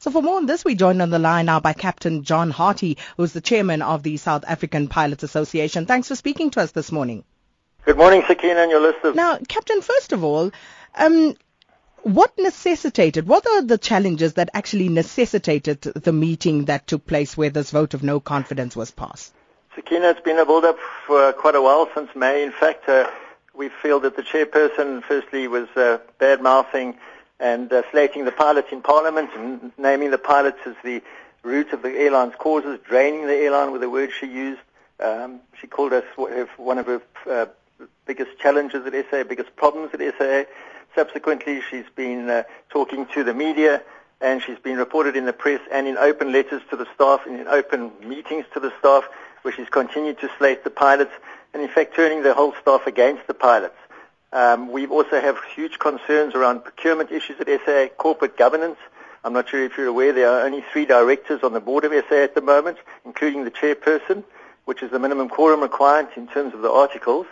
So for more on this, we joined on the line now by Captain John Harty, who's the chairman of the South African Pilots Association. Thanks for speaking to us this morning. Good morning, Sakina, and your listeners. Now, Captain, first of all, um, what necessitated, what are the challenges that actually necessitated the meeting that took place where this vote of no confidence was passed? Sakina, it's been a build-up for quite a while, since May. In fact, uh, we feel that the chairperson, firstly, was uh, bad-mouthing and uh, slating the pilots in Parliament and naming the pilots as the root of the airline's causes, draining the airline with the word she used. Um, she called us one of her uh, biggest challenges at SAA, biggest problems at SAA. Subsequently, she's been uh, talking to the media and she's been reported in the press and in open letters to the staff and in open meetings to the staff where she's continued to slate the pilots and in fact turning the whole staff against the pilots. Um, we also have huge concerns around procurement issues at SAA, corporate governance. I'm not sure if you're aware there are only three directors on the board of SAA at the moment, including the chairperson, which is the minimum quorum requirement in terms of the articles.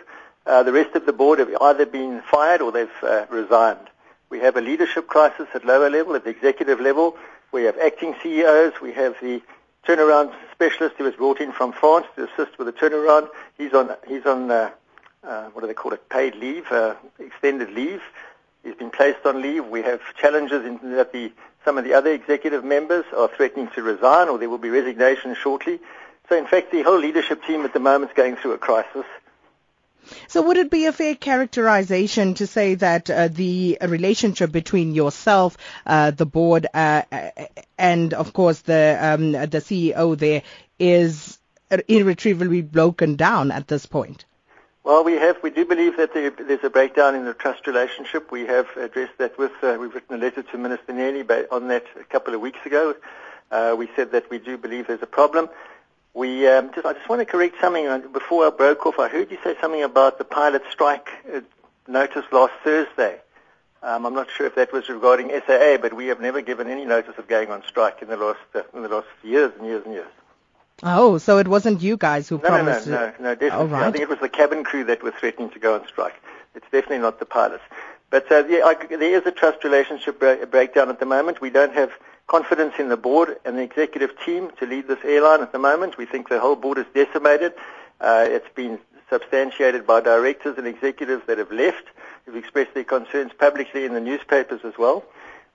Uh, the rest of the board have either been fired or they've uh, resigned. We have a leadership crisis at lower level, at the executive level. We have acting CEOs. We have the turnaround specialist who was brought in from France to assist with the turnaround. He's on he's on uh, uh, what do they call it? Paid leave, uh, extended leave. He's been placed on leave. We have challenges in that the some of the other executive members are threatening to resign, or there will be resignation shortly. So, in fact, the whole leadership team at the moment is going through a crisis. So would it be a fair characterization to say that uh, the relationship between yourself, uh, the board, uh, uh and of course the um, the CEO there is irretrievably broken down at this point? Well, we have we do believe that there, there's a breakdown in the trust relationship. We have addressed that with uh, we've written a letter to Minister Nene on that a couple of weeks ago. Uh, we said that we do believe there's a problem. We um, just, I just want to correct something uh, before I broke off. I heard you say something about the pilot strike uh, notice last Thursday. Um, I'm not sure if that was regarding SAA, but we have never given any notice of going on strike in the last uh, in the last years and years and years. Oh, so it wasn't you guys who no, promised? No, no, no, no, definitely. Oh, right. I think it was the cabin crew that were threatening to go on strike. It's definitely not the pilots. But uh, yeah, I, there is a trust relationship breakdown at the moment. We don't have confidence in the board and the executive team to lead this airline at the moment. We think the whole board is decimated. Uh, it's been substantiated by directors and executives that have left, who've expressed their concerns publicly in the newspapers as well.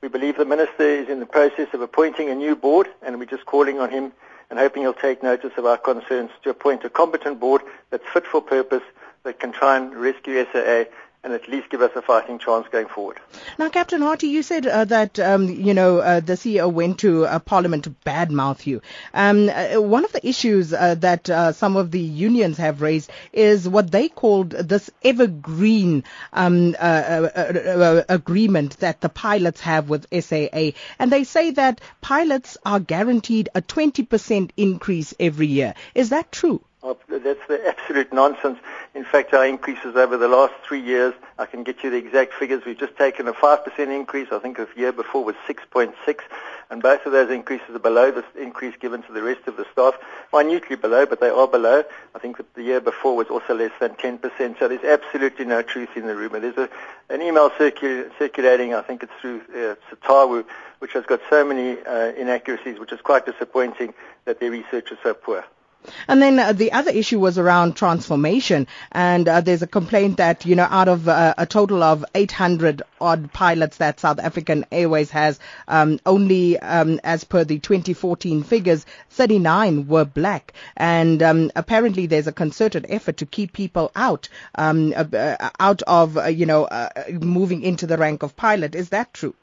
We believe the minister is in the process of appointing a new board, and we're just calling on him and hoping you'll take notice of our concerns to appoint a competent board that's fit for purpose, that can try and rescue SAA and at least give us a fighting chance going forward. Now, Captain Harty, you said uh, that um, you know uh, the CEO went to uh, Parliament to badmouth you. Um, uh, one of the issues uh, that uh, some of the unions have raised is what they called this evergreen um, agreement that the pilots have with SAA, and they say that pilots are guaranteed a 20% increase every year. Is that true? That's the absolute nonsense. In fact, our increases over the last three years, I can get you the exact figures. We've just taken a 5% increase. I think the year before was 6.6, and both of those increases are below the increase given to the rest of the staff. Minutely below, but they are below. I think that the year before was also less than 10%. So there's absolutely no truth in the rumor. There's a, an email circul- circulating, I think it's through uh, SATAWU, which has got so many uh, inaccuracies, which is quite disappointing that their research is so poor. And then uh, the other issue was around transformation, and uh, there's a complaint that you know out of uh, a total of 800 odd pilots that South African Airways has, um, only um, as per the 2014 figures, 39 were black, and um, apparently there's a concerted effort to keep people out um, uh, uh, out of uh, you know moving into the rank of pilot. Is that true?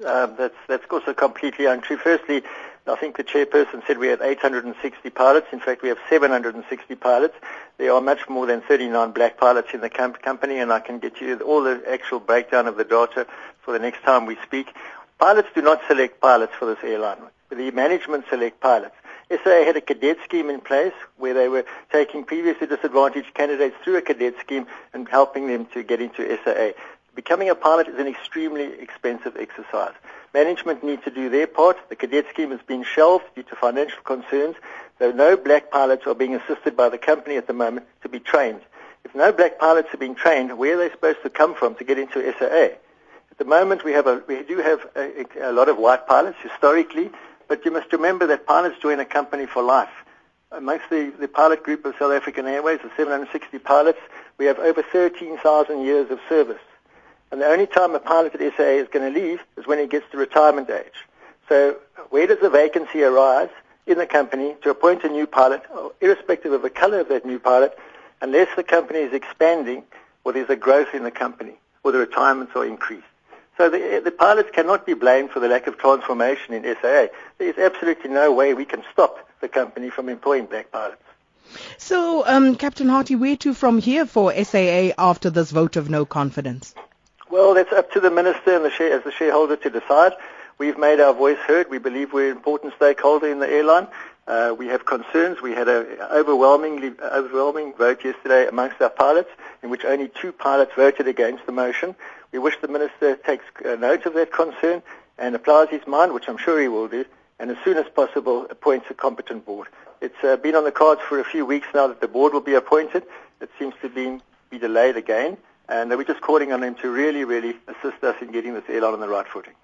that's that's also completely untrue. Firstly, I think the chairperson said we had 860 pilots. In fact, we have 760 pilots. There are much more than 39 black pilots in the company, and I can get you all the actual breakdown of the data for the next time we speak. Pilots do not select pilots for this airline. The management select pilots. SAA had a cadet scheme in place where they were taking previously disadvantaged candidates through a cadet scheme and helping them to get into SAA. Becoming a pilot is an extremely expensive exercise. Management need to do their part. The cadet scheme has been shelved due to financial concerns. So no black pilots are being assisted by the company at the moment to be trained. If no black pilots are being trained, where are they supposed to come from to get into SAA? At the moment, we have a, we do have a, a lot of white pilots historically, but you must remember that pilots join a company for life. Amongst the, the pilot group of South African Airways, the 760 pilots, we have over 13,000 years of service. And the only time a pilot at SAA is going to leave is when he gets to retirement age. So where does the vacancy arise in the company to appoint a new pilot, irrespective of the color of that new pilot, unless the company is expanding or there's a growth in the company or the retirements are increased? So the, the pilots cannot be blamed for the lack of transformation in SAA. There is absolutely no way we can stop the company from employing black pilots. So, um, Captain Harty, where to from here for SAA after this vote of no confidence? Well, that's up to the minister and the share, as the shareholder to decide. We've made our voice heard. We believe we're an important stakeholder in the airline. Uh, we have concerns. We had an overwhelmingly overwhelming vote yesterday amongst our pilots, in which only two pilots voted against the motion. We wish the minister takes uh, note of that concern and applies his mind, which I'm sure he will do, and as soon as possible appoints a competent board. It's uh, been on the cards for a few weeks now that the board will be appointed. It seems to be, be delayed again, and we're just calling on them to really, really assist us in getting this airline on the right footing.